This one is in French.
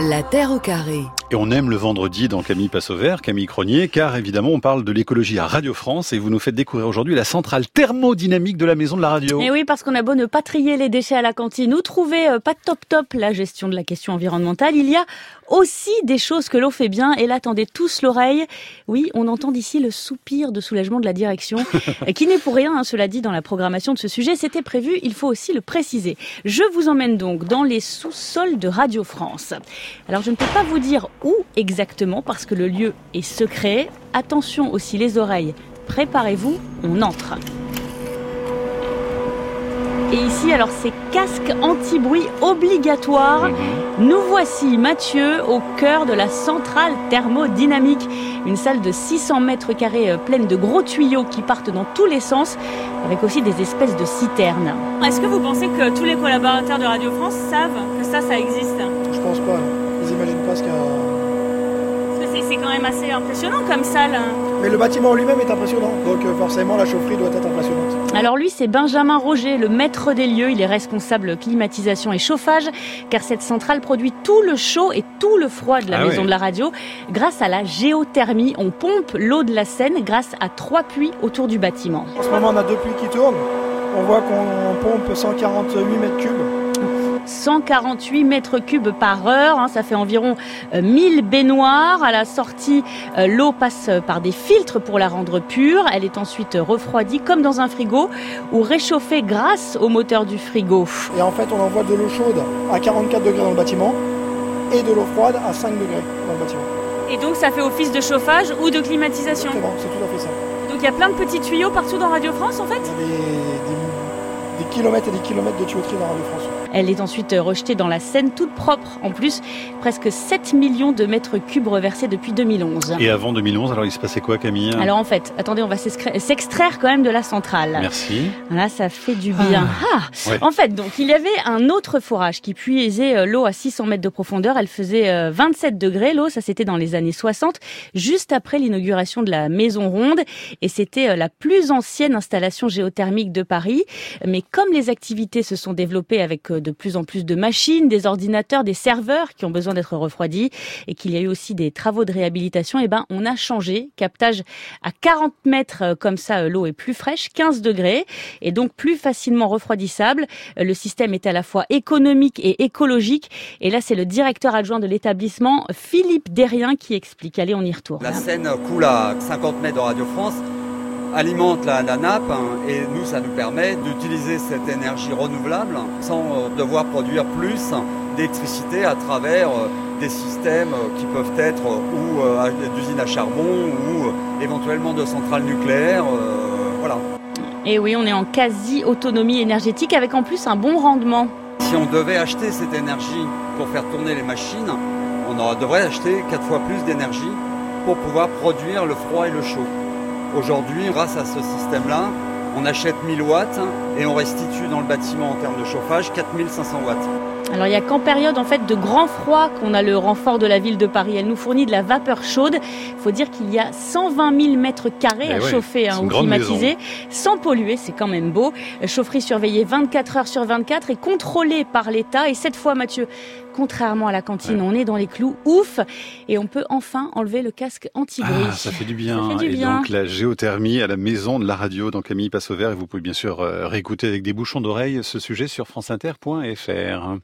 La Terre au carré. Et on aime le vendredi dans Camille Passe au Vert, Camille Cronier, car évidemment on parle de l'écologie à Radio France et vous nous faites découvrir aujourd'hui la centrale thermodynamique de la maison de la radio. Et oui, parce qu'on a beau ne pas trier les déchets à la cantine ou trouver euh, pas top top la gestion de la question environnementale, il y a aussi des choses que l'on fait bien et là tendez tous l'oreille. Oui, on entend d'ici le soupir de soulagement de la direction, qui n'est pour rien, hein, cela dit, dans la programmation de ce sujet. C'était prévu, il faut aussi le préciser. Je vous emmène donc dans les sous-sols de Radio France. Alors je ne peux pas vous dire où exactement parce que le lieu est secret. Attention aussi les oreilles. Préparez-vous, on entre. Et ici, alors c'est casque anti-bruit obligatoire. Nous voici, Mathieu, au cœur de la centrale thermodynamique. Une salle de 600 mètres carrés euh, pleine de gros tuyaux qui partent dans tous les sens, avec aussi des espèces de citernes. Est-ce que vous pensez que tous les collaborateurs de Radio France savent que ça, ça existe? Je pense pas. Ils imaginent pas ce qu'il y a. C'est- quand même assez impressionnant comme salle. hein. Mais le bâtiment en lui-même est impressionnant. Donc euh, forcément, la chaufferie doit être impressionnante. Alors lui, c'est Benjamin Roger, le maître des lieux. Il est responsable climatisation et chauffage, car cette centrale produit tout le chaud et tout le froid de la Ah maison de la radio. Grâce à la géothermie, on pompe l'eau de la Seine grâce à trois puits autour du bâtiment. En ce moment, on a deux puits qui tournent. On voit qu'on pompe 148 mètres cubes. 148 mètres cubes par heure, hein, ça fait environ euh, 1000 baignoires. À la sortie, euh, l'eau passe par des filtres pour la rendre pure. Elle est ensuite refroidie comme dans un frigo ou réchauffée grâce au moteur du frigo. Et en fait, on envoie de l'eau chaude à 44 degrés dans le bâtiment et de l'eau froide à 5 degrés dans le bâtiment. Et donc ça fait office de chauffage ou de climatisation. C'est tout à fait ça. Donc il y a plein de petits tuyaux partout dans Radio France en fait? Il y a des, des- des kilomètres et des kilomètres de tuyauterie dans Radio France. Elle est ensuite rejetée dans la Seine toute propre. En plus, presque 7 millions de mètres cubes reversés depuis 2011. Et avant 2011, alors il se passait quoi Camille? Alors en fait, attendez, on va s'extraire quand même de la centrale. Merci. Là, ça fait du bien. Ah. Ouais. En fait, donc, il y avait un autre forage qui puisait euh, l'eau à 600 mètres de profondeur. Elle faisait euh, 27 degrés, l'eau. Ça, c'était dans les années 60, juste après l'inauguration de la Maison Ronde. Et c'était euh, la plus ancienne installation géothermique de Paris. Mais comme les activités se sont développées avec euh, de plus en plus de machines, des ordinateurs, des serveurs qui ont besoin d'être refroidis et qu'il y a eu aussi des travaux de réhabilitation, eh ben, on a changé. Captage à 40 mètres, euh, comme ça, euh, l'eau est plus fraîche, 15 degrés et donc plus facilement refroidissable. Euh, Le système est à la fois économique et écologique. Et là, c'est le directeur adjoint de l'établissement, Philippe Derrien, qui explique. Allez, on y retourne. La Seine coule à 50 mètres de Radio France, alimente la, la nappe hein, et nous, ça nous permet d'utiliser cette énergie renouvelable sans euh, devoir produire plus d'électricité à travers euh, des systèmes euh, qui peuvent être ou d'usines à charbon ou éventuellement de centrales nucléaires. voilà. Et oui, on est en quasi-autonomie énergétique avec en plus un bon rendement. Si on devait acheter cette énergie pour faire tourner les machines, on devrait acheter quatre fois plus d'énergie pour pouvoir produire le froid et le chaud. Aujourd'hui, grâce à ce système-là, on achète 1000 watts et on restitue dans le bâtiment en termes de chauffage 4500 watts. Alors il y a qu'en période en fait de grand froid qu'on a le renfort de la ville de Paris. Elle nous fournit de la vapeur chaude. Il faut dire qu'il y a 120 000 mètres carrés à ouais, chauffer hein, ou climatiser, sans polluer, c'est quand même beau. Euh, Chaufferie surveillée 24 heures sur 24 et contrôlée par l'État. Et cette fois, Mathieu, contrairement à la cantine, on est dans les clous, ouf, et on peut enfin enlever le casque anti-bruit. Ah, ça fait du bien. Fait du et bien. donc la géothermie à la maison de la radio dans Camille Passe au Vert. Et vous pouvez bien sûr euh, réécouter avec des bouchons d'oreilles ce sujet sur franceinter.fr.